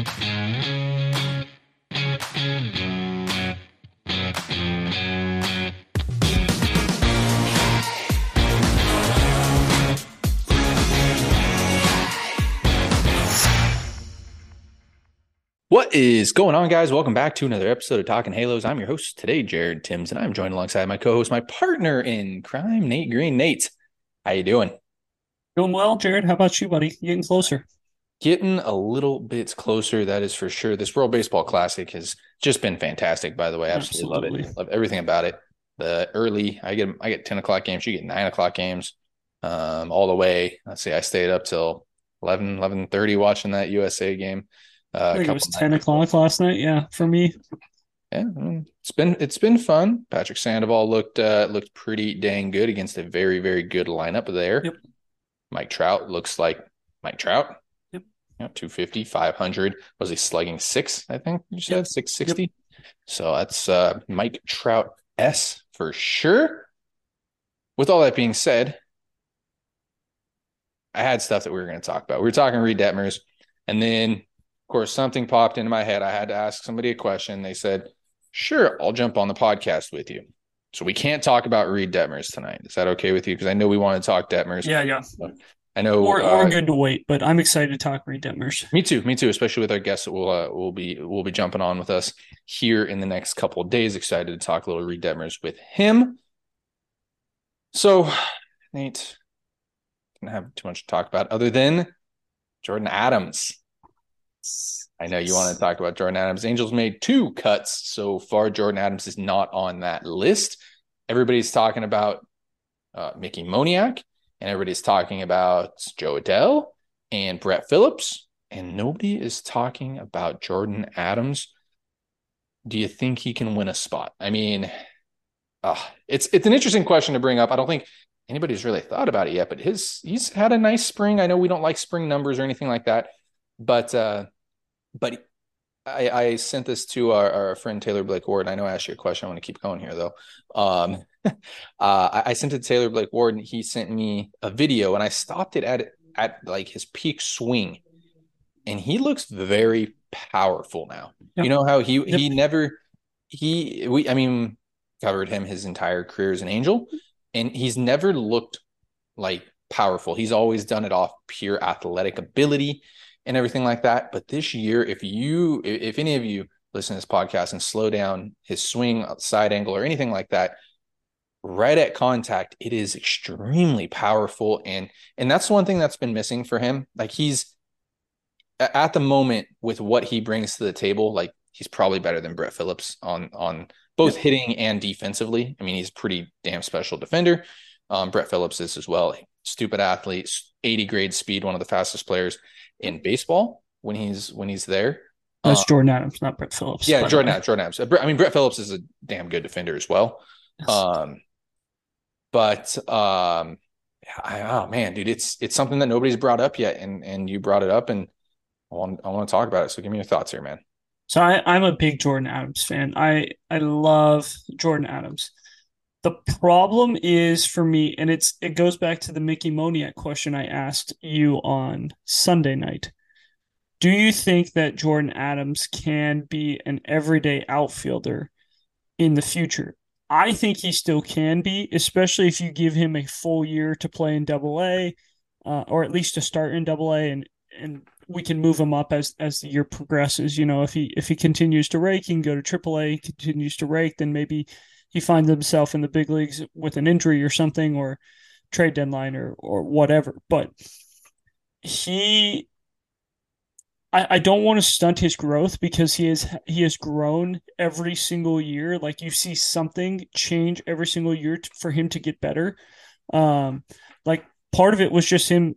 What is going on, guys? Welcome back to another episode of Talking Halos. I'm your host today, Jared Tims, and I'm joined alongside my co-host, my partner in crime, Nate Green. Nate, how you doing? Doing well, Jared. How about you, buddy? Getting closer? Getting a little bit closer, that is for sure. This World Baseball Classic has just been fantastic, by the way. Absolutely, Absolutely. love it. Love everything about it. The early, I get I get 10 o'clock games, you get nine o'clock games. Um, all the way. Let's see, I stayed up till 11, 11 30 watching that USA game. Uh, I it was ten o'clock last night. Yeah, for me. Yeah, it's been it's been fun. Patrick Sandoval looked uh, looked pretty dang good against a very very good lineup there. Yep. Mike Trout looks like Mike Trout. Yep. Yeah, 250, 500. Was he slugging six? I think you said yep. 660. Yep. So that's uh, Mike Trout S for sure. With all that being said, I had stuff that we were going to talk about. We were talking Reid Detmers, and then of course, something popped into my head. I had to ask somebody a question. They said, Sure, I'll jump on the podcast with you. So we can't talk about Reid Detmers tonight. Is that okay with you? Because I know we want to talk Detmers. Yeah, yeah. I know we're, uh, we're good to wait, but I'm excited to talk Detmers. Me too, me too. Especially with our guests that will uh, will be will be jumping on with us here in the next couple of days. Excited to talk a little Detmers with him. So, Nate, didn't have too much to talk about other than Jordyn Adams. I know you want to talk about Jordyn Adams. Angels made two cuts so far. Jordyn Adams is not on that list. Everybody's talking about uh, Mickey Moniak, and everybody's talking about Jo Adell and Brett Phillips, and nobody is talking about Jordyn Adams. Do you think he can win a spot? I mean, uh, it's it's an interesting question to bring up. I don't think anybody's really thought about it yet, but his he's had a nice spring. I know we don't like spring numbers or anything like that but uh, but I, I sent this to our, our friend Taylor Blake Ward. I know I asked you a question. I want to keep going here though. Um, uh, I, I, sent it to Taylor Blake Ward, and he sent me a video, and I stopped it at at like his peak swing, and he looks very powerful now. Yep. You know how he yep. he never he we I mean covered him his entire career as an angel, and he's never looked like powerful. He's always done it off pure athletic ability and everything like that. But this year, if you, if any of you listen to this podcast and slow down his swing, side angle, or anything like that, right at contact, it is extremely powerful. And and that's one thing that's been missing for him. Like he's at the moment with what he brings to the table, like he's probably better than Brett Phillips on on both hitting and defensively. I mean, he's pretty damn special defender. Um, Brett Phillips is as well. Stupid athlete, 80 grade speed, one of the fastest players in baseball when he's when he's there. That's um, Jordyn Adams, not Brett Phillips. Yeah, Jordyn Adams. Jordyn Adams. I mean, Brett Phillips is a damn good defender as well. Yes. Um, but um, I, oh man, dude, it's it's something that nobody's brought up yet, and and you brought it up, and I want I want to talk about it. So give me your thoughts here, man. So I, I'm a big Jordyn Adams fan. I I love Jordyn Adams. The problem is for me, and it's it goes back to the Mickey Moniak question I asked you on Sunday night. Do you think that Jordyn Adams can be an everyday outfielder in the future? I think he still can be, especially if you give him a full year to play in Double A, uh, or at least to start in Double A, and and we can move him up as as the year progresses. You know, if he if he continues to rake, he can go to Triple A. Continues to rake, then maybe he finds himself in the big leagues with an injury or something or trade deadline or or whatever. But he I, I don't want to stunt his growth because he is he has grown every single year. Like you see something change every single year to, for him to get better. Um, like part of it was just him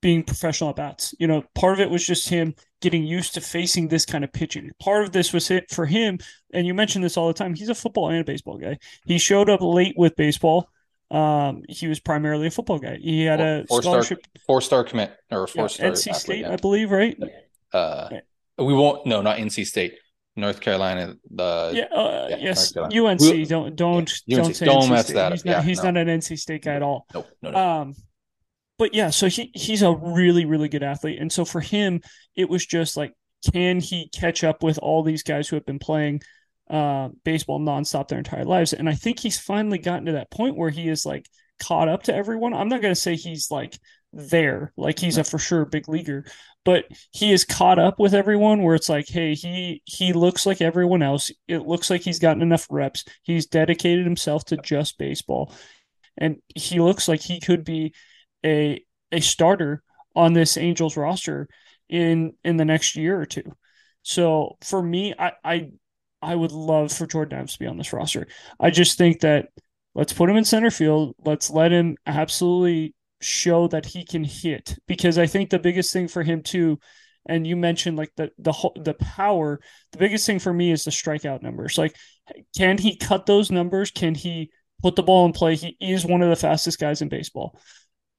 being professional at bats. You know, part of it was just him getting used to facing this kind of pitching. Part of this was it for him, and you mentioned this all the time. He's a football and a baseball guy. He showed up late with baseball. Um, he was primarily a football guy. He had a four scholarship, star, four star commit or four yeah, star NC State, yeah. I believe, right? Uh, we won't. No, not NC State. North Carolina. The yeah, uh, yeah yes, UNC. We, don't don't UNC, don't say don't mess that. He's, not, yeah, he's no. not an NC State guy at all. No, no, no. Um, but yeah, so he he's a really really good athlete, and so for him, it was just like can he catch up with all these guys who have been playing uh, baseball nonstop their entire lives? And I think he's finally gotten to that point where he is like caught up to everyone. I'm not going to say he's like there, like he's a for sure big leaguer, but he is caught up with everyone where it's like, hey, he he looks like everyone else. It looks like he's gotten enough reps. He's dedicated himself to just baseball, and he looks like he could be a a starter on this Angels roster in in the next year or two. So for me, I I, I would love for Jordyn Adams to be on this roster. I just think that let's put him in center field. Let's let him absolutely show that he can hit because I think the biggest thing for him too and you mentioned like the the the power the biggest thing for me is the strikeout numbers like can he cut those numbers can he put the ball in play he is one of the fastest guys in baseball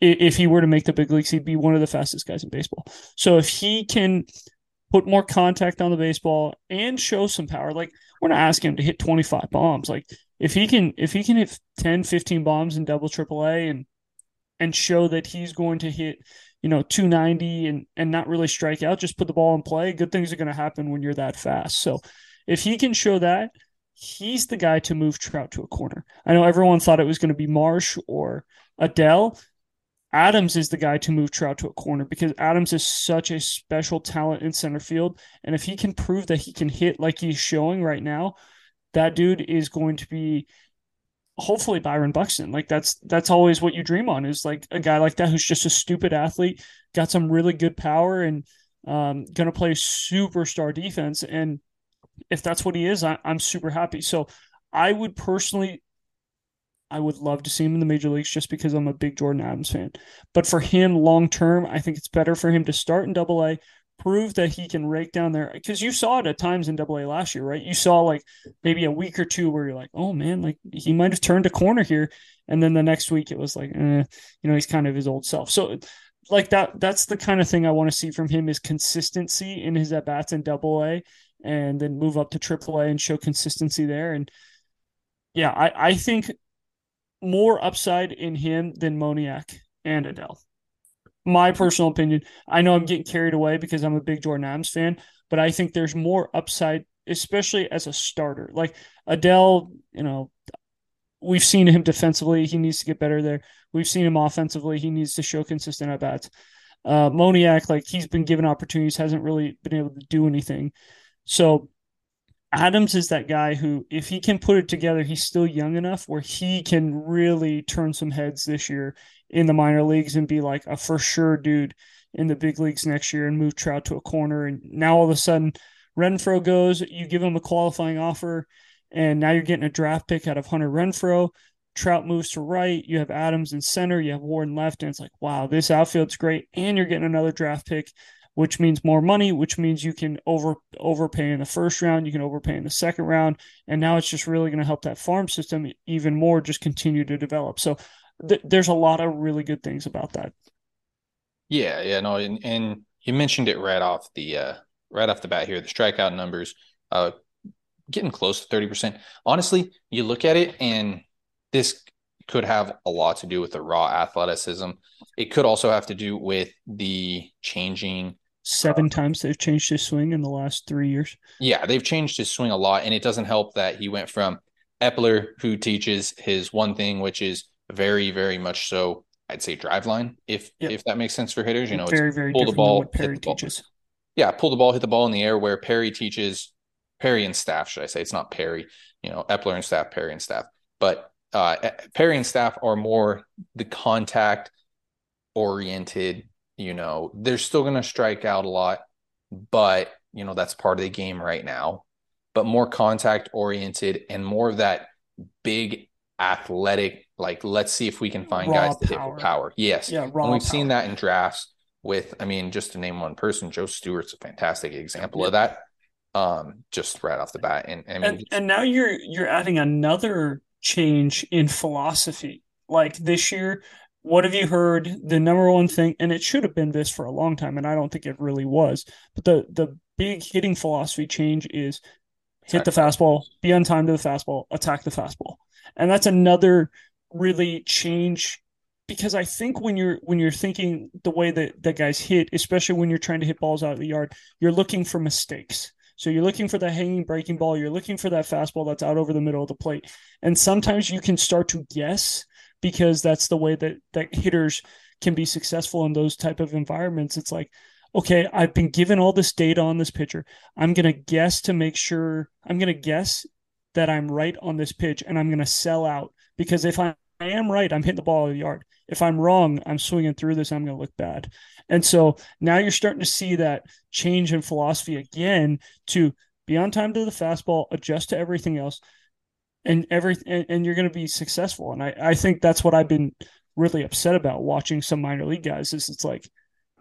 if he were to make the big leagues, he'd be one of the fastest guys in baseball. So if he can put more contact on the baseball and show some power, like we're not asking him to hit 25 bombs. Like if he can if he can hit 10, 15 bombs in double triple A and and show that he's going to hit, you know, 290 and and not really strike out, just put the ball in play, good things are going to happen when you're that fast. So if he can show that, he's the guy to move Trout to a corner. I know everyone thought it was going to be Marsh or Adell. Adams is the guy to move Trout to a corner because Adams is such a special talent in center field. And if he can prove that he can hit like he's showing right now, that dude is going to be hopefully Byron Buxton. Like that's that's always what you dream on is like a guy like that who's just a stupid athlete, got some really good power and um, gonna play superstar defense. And if that's what he is, I, I'm super happy. So I would personally I would love to see him in the major leagues just because I'm a big Jordyn Adams fan. But for him long term, I think it's better for him to start in double A, prove that he can rake down there. Because you saw it at times in double A last year, right? You saw like maybe a week or two where you're like, oh man, like he might have turned a corner here. And then the next week it was like, eh, you know, he's kind of his old self. So like that, that's the kind of thing I want to see from him is consistency in his at bats in double A and then move up to triple A and show consistency there. And yeah, I, I think more upside in him than Moniak and Adell. My personal opinion. I know I'm getting carried away because I'm a big Jordyn Adams fan, but I think there's more upside, especially as a starter. Like Adell, you know, we've seen him defensively. He needs to get better there. We've seen him offensively. He needs to show consistent at bats. Uh, Moniak, like he's been given opportunities, hasn't really been able to do anything. So Adams is that guy who, if he can put it together, he's still young enough where he can really turn some heads this year in the minor leagues and be like a for sure dude in the big leagues next year and move Trout to a corner. And now all of a sudden, Renfroe goes, you give him a qualifying offer, and now you're getting a draft pick out of Hunter Renfroe. Trout moves to right. You have Adams in center. You have Warren left. And it's like, wow, this outfield's great. And you're getting another draft pick which means more money, which means you can over overpay in the first round, you can overpay in the second round, and now it's just really going to help that farm system even more just continue to develop. So th- there's a lot of really good things about that. Yeah, yeah, no, and, and you mentioned it right off the uh, right off the bat here, the strikeout numbers, uh, getting close to thirty percent. Honestly, you look at it, and this could have a lot to do with the raw athleticism. It could also have to do with the changing seven times they've changed his swing in the last three years. Yeah, they've changed his swing a lot, and it doesn't help that he went from Eppler, who teaches his one thing, which is very, very much so. I'd say Driveline, if yep. if that makes sense for hitters. You know, very, very pull the ball, Perry the teaches. Ball. Yeah, pull the ball, hit the ball in the air. Where Perry teaches Perry and staff, should I say? It's not Perry. You know, Eppler and staff, Perry and staff. But uh, Perry and staff are more the contact oriented you know, they're still going to strike out a lot, but, you know, that's part of the game right now. But more contact oriented and more of that big athletic, like, let's see if we can find raw guys to hit for power. Yes. Yeah. And we've power. seen that in drafts with, I mean, just to name one person, Joe Stewart's a fantastic example of that. Um, just right off the bat. And I mean, and, and now you're you're adding another change in philosophy. Like this year, what have you heard? The number one thing, and it should have been this for a long time, and I don't think it really was. But the the big hitting philosophy change is hit the fastball, be on time to the fastball, attack the fastball, and that's another really change because I think when you're when you're thinking the way that that guys hit, especially when you're trying to hit balls out of the yard, you're looking for mistakes. So you're looking for that hanging breaking ball, you're looking for that fastball that's out over the middle of the plate. And sometimes you can start to guess because that's the way that that hitters can be successful in those type of environments. It's like, okay, I've been given all this data on this pitcher. I'm going to guess to make sure I'm going to guess that I'm right on this pitch and I'm going to sell out because if I, I am right, I'm hitting the ball out of the yard. If I'm wrong, I'm swinging through this. I'm going to look bad. And so now you're starting to see that change in philosophy again to be on time to the fastball, adjust to everything else, and every and, and you're going to be successful. And I, I think that's what I've been really upset about watching some minor league guys is it's like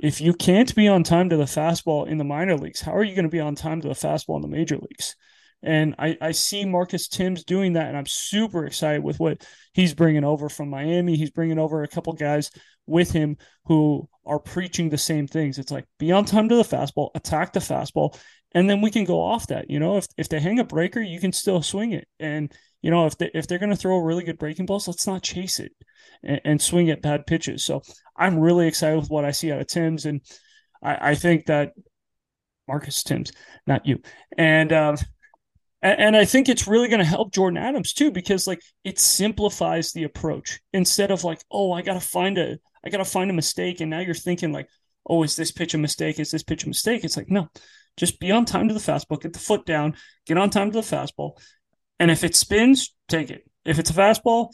if you can't be on time to the fastball in the minor leagues, how are you going to be on time to the fastball in the major leagues? And I, I see Marcus Thames doing that, and I'm super excited with what he's bringing over from Miami. He's bringing over a couple guys with him who are preaching the same things. It's like be on time to the fastball, attack the fastball, and then we can go off that. You know, if if they hang a breaker, you can still swing it. And you know, if they if they're going to throw a really good breaking balls, let's not chase it and, and, swing at bad pitches. So I'm really excited with what I see out of Tim's, and I, I think that Marcus Tim's, not you, and. Um, and I think it's really going to help Jordyn Adams too, because like it simplifies the approach instead of like, oh, I got to find a, I got to find a mistake. And now you're thinking like, oh, is this pitch a mistake? Is this pitch a mistake? It's like, no, just be on time to the fastball, get the foot down, get on time to the fastball. And if it spins, take it. If it's a fastball,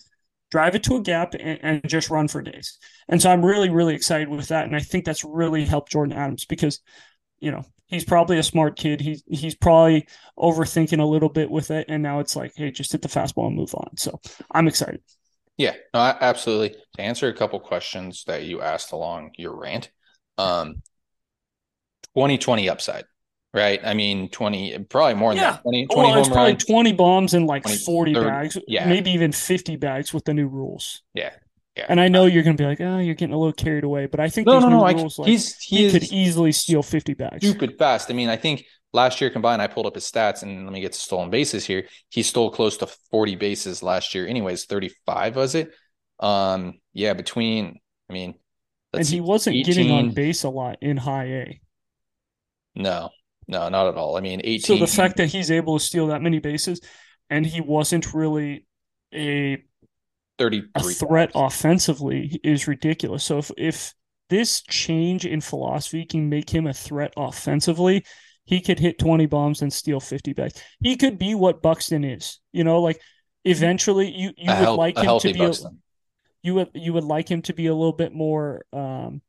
drive it to a gap and, and just run for days. And so I'm really, really excited with that. And I think that's really helped Jordyn Adams because, you know, he's probably a smart kid. He's he's probably overthinking a little bit with it, and now it's like, hey, just hit the fastball and move on. So I'm excited. Yeah, no, absolutely. To answer a couple questions that you asked along your rant, um, 2020 upside, right? I mean, 20, probably more than yeah. that. 20, 20 well, it's probably runs, 20 bombs and like 20, 40 30, bags, yeah. maybe even 50 bags with the new rules. Yeah, yeah. And I know you're going to be like, oh, you're getting a little carried away, but I think no, no, no. rules, I, like, he's he could easily steal 50 bags. Stupid fast. I mean, I think last year combined, I pulled up his stats and let me get to stolen bases here. He stole close to 40 bases last year. Anyways, 35 was it? Um, yeah, between, I mean, and he wasn't 18, getting on base a lot in high A. No, no, not at all. I mean, 18. So the fact that he's able to steal that many bases and he wasn't really a 33 a threat offensively is ridiculous. So if if this change in philosophy can make him a threat offensively, he could hit 20 bombs and steal 50 bags. He could be what Buxton is. You know, like eventually you you a would hel- like him to be a, you would you would like him to be a little bit more um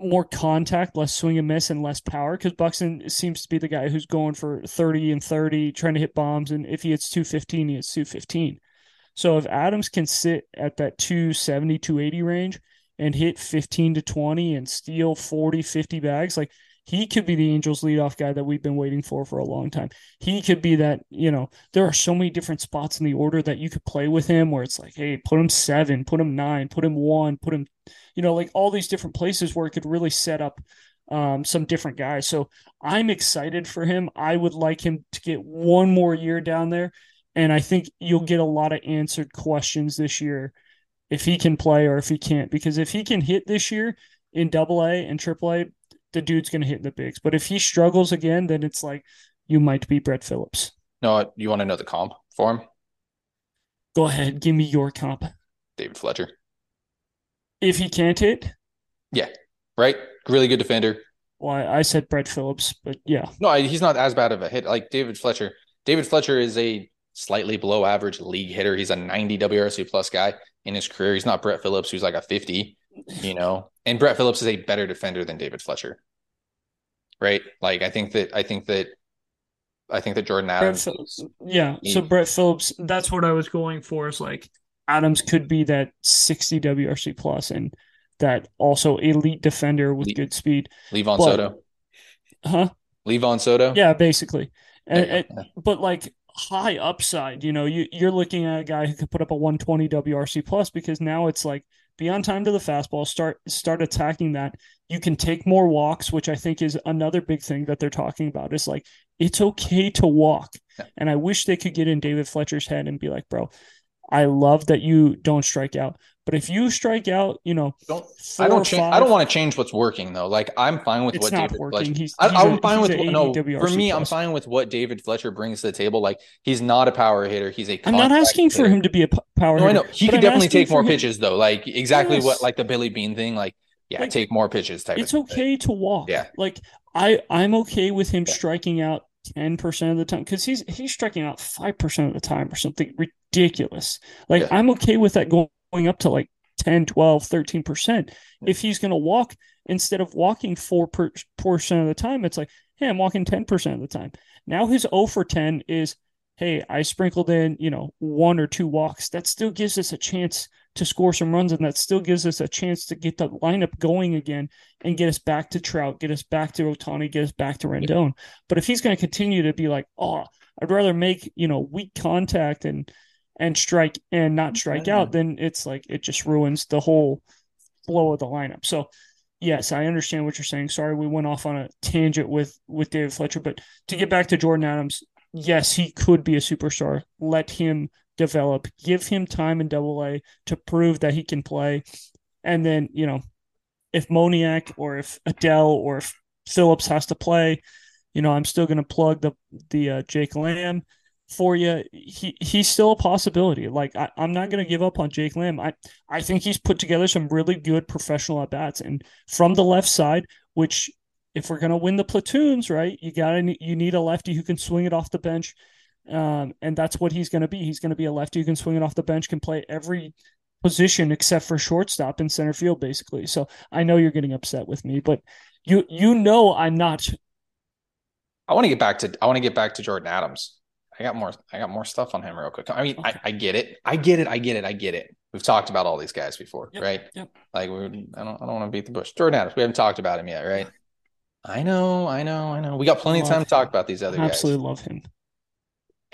more contact, less swing and miss, and less power. Because Buxton seems to be the guy who's going for 30 and 30, trying to hit bombs. And if he hits 215, he hits 215. So if Adams can sit at that 270, 280 range and hit 15 to 20 and steal 40, 50 bags, like he could be the Angels leadoff guy that we've been waiting for for a long time. He could be that, you know, there are so many different spots in the order that you could play with him where it's like, hey, put him seven, put him nine, put him one, put him, you know, like all these different places where it could really set up um, some different guys. So I'm excited for him. I would like him to get one more year down there and I think you'll get a lot of answered questions this year if he can play or if he can't. Because if he can hit this year in double A and triple A, the dude's going to hit in the bigs. But if he struggles again, then it's like you might be Brett Phillips. No, uh, you want to know the comp for him? Go ahead. Give me your comp. David Fletcher. If he can't hit? Yeah. Right? Really good defender. Well, I, I said Brett Phillips, but yeah. No, he's not as bad of a hit. Like David Fletcher. David Fletcher is a slightly below average league hitter. He's a 90 WRC plus guy in his career. He's not Brett Phillips, who's like a 50, you know. And Brett Phillips is a better defender than David Fletcher. Right? Like I think that I think that I think that Jordyn Adams Yeah. He, so Brett Phillips, that's what I was going for is like Adams could be that 60 WRC plus and that also elite defender with good speed. Livan Soto. Huh? Livan Soto. Yeah, basically. And, and, but like high upside. You know, you, you're looking at a guy who could put up a 120 WRC plus because now it's like be on time to the fastball, start start attacking that. You can take more walks, which I think is another big thing that they're talking about. Is like it's okay to walk, yeah. and I wish they could get in David Fletcher's head and be like, bro, I love that you don't strike out, But if you strike out, you know, don't I don't change. I don't want to change what's working though. Like I'm fine with what David working. Fletcher. He's, I, he's I'm a- fine with what, no. 80 For me, I'm fine with what David Fletcher brings to the table. Like he's not a power hitter. He's a. I'm not asking for him to be a power. No, I know he could definitely take more him- pitches though. Like exactly Yes. what like the Billy Beane thing. Like yeah, Like, take more pitches type. It's of thing. okay to walk. Yeah. Like I, I'm okay with him Yeah. striking out ten percent of the time because he's he's striking out five percent of the time or something ridiculous. Like Yeah. I'm okay with that going, going up to like 10, 12, 13 percent. If he's going to walk instead of walking four per percent of the time, it's like, hey, I'm walking ten percent of the time. Now his 0 for 10 is, hey, I sprinkled in, you know, one or two walks. That still gives us a chance to score some runs, and that still gives us a chance to get the lineup going again and get us back to Trout, get us back to Ohtani, get us back to Rendon. But if he's going to continue to be like, oh, I'd rather make you know weak contact and and strike and not strike Yeah. out, then it's like it just ruins the whole flow of the lineup. So yes, I understand what you're saying. Sorry, we went off on a tangent with with David Fletcher, but to get back to Jordyn Adams, yes, he could be a superstar. Let him develop. Give him time in Double A to prove that he can play, and then you know if Moniak or if Adell or if Phillips has to play, you know, I'm still going to plug the the uh, Jake Lamb for you. He he's still a possibility. Like I, I'm not going to give up on Jake Lamb. I I think he's put together some really good professional at bats, and from the left side, which if we're going to win the platoons, right, you got you need a lefty who can swing it off the bench. Um, and that's what he's going to be. He's going to be a lefty who can swing it off the bench, can play every position except for shortstop and center field, basically. So I know you're getting upset with me, but you you know I'm not. I want to get back to I want to get back to Jordyn Adams. I got more I got more stuff on him real quick. I mean, Okay. I, I get it. I get it. I get it. I get it. We've talked about all these guys before, Yep, right? yep. Like we I don't I don't want to beat the bush. Jordyn Adams, we haven't talked about him yet, right? I know, I know, I know. We got plenty of time to talk about these other guys. Absolutely guys. love him.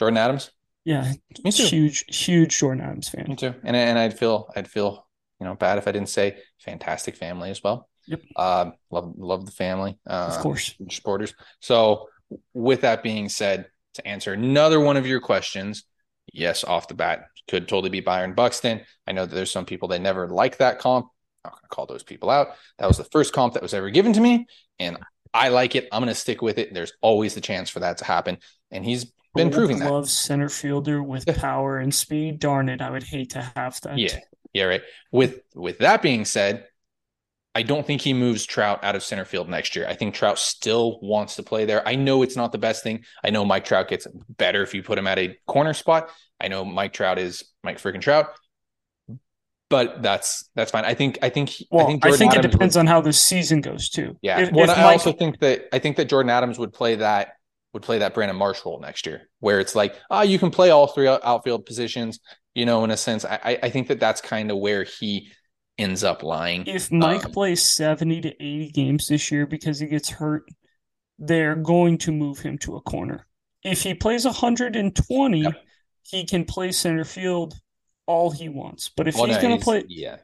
Jordyn Adams? Yeah, Me too. huge huge Jordyn Adams fan. Me too. And and I'd feel I'd feel, you know, bad if I didn't say fantastic family as well. Yep. Um, love love the family. Uh Of course. supporters. So, with that being said, to answer another one of your questions, yes, off the bat, could totally be Byron Buxton. I know that there's some people that never like that comp. I'm not going to call those people out. That was the first comp that was ever given to me, and I like it. I'm going to stick with it. There's always the chance for that to happen, and he's been proving that. Love center fielder with power and speed. Darn it, I would hate to have that. Yeah, yeah, right. With with that being said, I don't think he moves Trout out of center field next year. I think Trout still wants to play there. I know it's not the best thing. I know Mike Trout gets better if you put him at a corner spot. I know Mike Trout is Mike freaking Trout, but that's that's fine. I think I think Well, I think I Jordan think it depends would- on how the season goes too. yeah. If, well, if I Mike- also think that I think that Jordyn Adams would play that would play that Brandon Marsh role next year, where it's like, ah, you can play all three outfield positions. You know, in a sense, I I- I think that that's kind of where he ends up lying. if Mike Um, plays 70 to 80 games this year because he gets hurt, they're going to move him to a corner. If he plays 120, Yep. he can play center field all he wants. But if Well, he's no, going to play, yeah,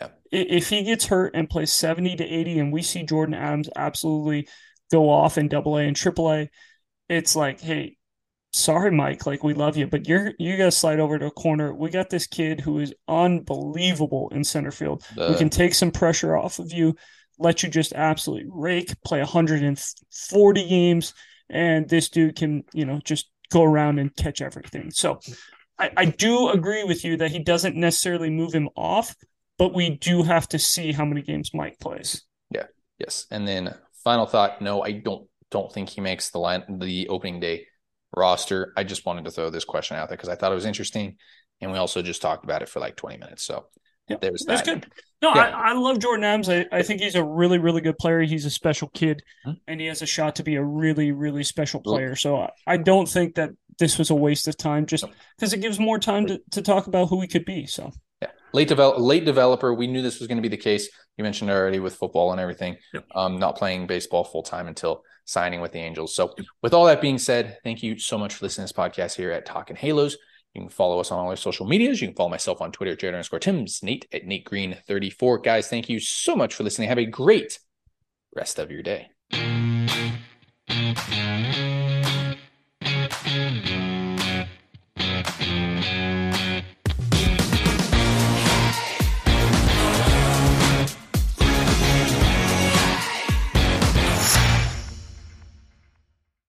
yeah. if he gets hurt and plays 70 to 80, and we see Jordyn Adams absolutely go off in double A and triple A, it's like, hey, sorry, Mike, like we love you, but you're you gotta slide over to a corner. We got this kid who is unbelievable in center field. we can take some pressure off of you, let you just absolutely rake, play 140 games, and this dude can, you know, just go around and catch everything. So I, I do agree with you that he doesn't necessarily move him off, but we do have to see how many games Mike plays. Yeah. Yes. And then final thought, no, I don't don't think he makes the line the opening day roster. I just wanted to throw this question out there because I thought it was interesting. And we also just talked about it for like 20 minutes. So Yeah, there's That's that. good. No, Yeah. I, I love Jordyn Adams. I, I think he's a really, really good player. He's a special kid, Hmm. and he has a shot to be a really, really special player. So I, I don't think that this was a waste of time just because it gives more time to, to talk about who he could be. So Yeah. Late develop late developer. We knew this was going to be the case. You mentioned already with football and everything. Yep. Um, not playing baseball full time until signing with the Angels. So, with all that being said, thank you so much for listening to this podcast here at Talking Halos. You can follow us on all our social medias. You can follow myself on Twitter at Jared underscore Tims, Nate at Nate Green 34. Guys, thank you so much for listening. Have a great rest of your day.